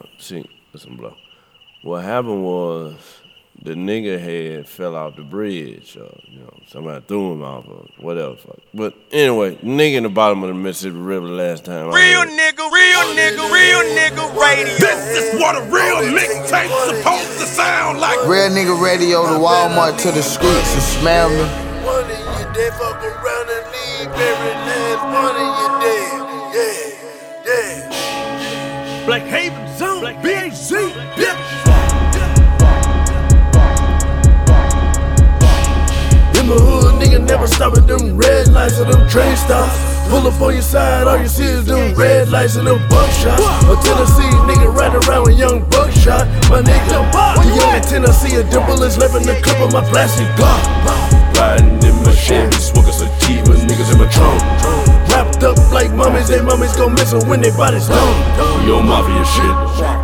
Now, see, listen, bro. What happened was the nigga had fell off the bridge, or you know, somebody threw him off, or whatever. Fuck. But anyway, nigga in the bottom of the Mississippi River last time. I Real heard. nigga, real nigga, real nigga radio. This is what a real mixtape's supposed to sound like. Real nigga radio to Walmart to the streets and smell me. One of you dead, fuck around and leave every Black Haven Zone, Black BAZ, bitch. In my hood, nigga never stop at them red lights or them train stops. Pull up on your side, all you see is them red lights and them buckshots. A Tennessee nigga riding around with young buckshot. My nigga, the young in Tennessee, a dimple is left in the clip of my plastic Glock. Like mummies, they mummies gon' miss 'em when they bodies gone. We on mafia shit,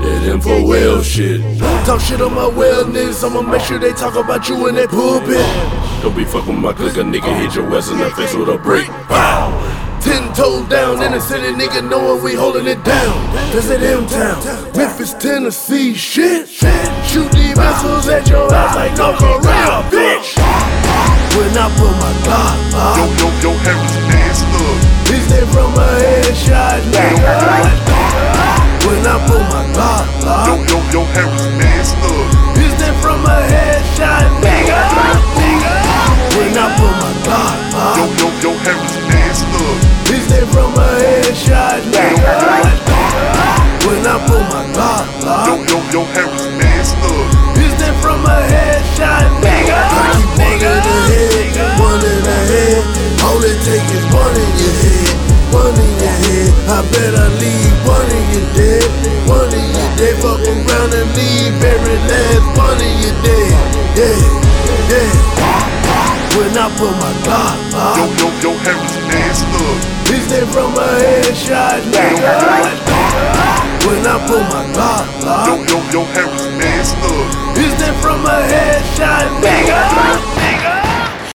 that info well shit. Talk shit on my wellness, I'ma make sure they talk about you in that pulpit. Don't be fucking my clique, a nigga hit your ass in the face with a brick. Pow! Ten toes down in the city, nigga knowin' we holding it down. This it M town, Memphis, Tennessee, shit. Shoot these missiles at your ass like North Korea, bitch. When I put my Glock uh, Yo, yo, yo, Harris dance look. Bitch, they from my headshot, nigga. When I put my Glock Glock. Yo, yo, yo, Harris dance look. bitch, they from my headshot, nigga. When I put my Glock Glock. Yo, yo, yo, Harris dance look. bitch, they from my headshot, nigga. When I put my Glock Glock. Yo, yo, yo, Harris I leave one in your dead, one in your dead. Fuck around and leave every last one in your dead. Yeah, yeah. When I put my Glock Yo, yo, yo, Harris dance look. bitch, they from my headshot, nigga. When I put my Glock Yo, yo, yo, Harris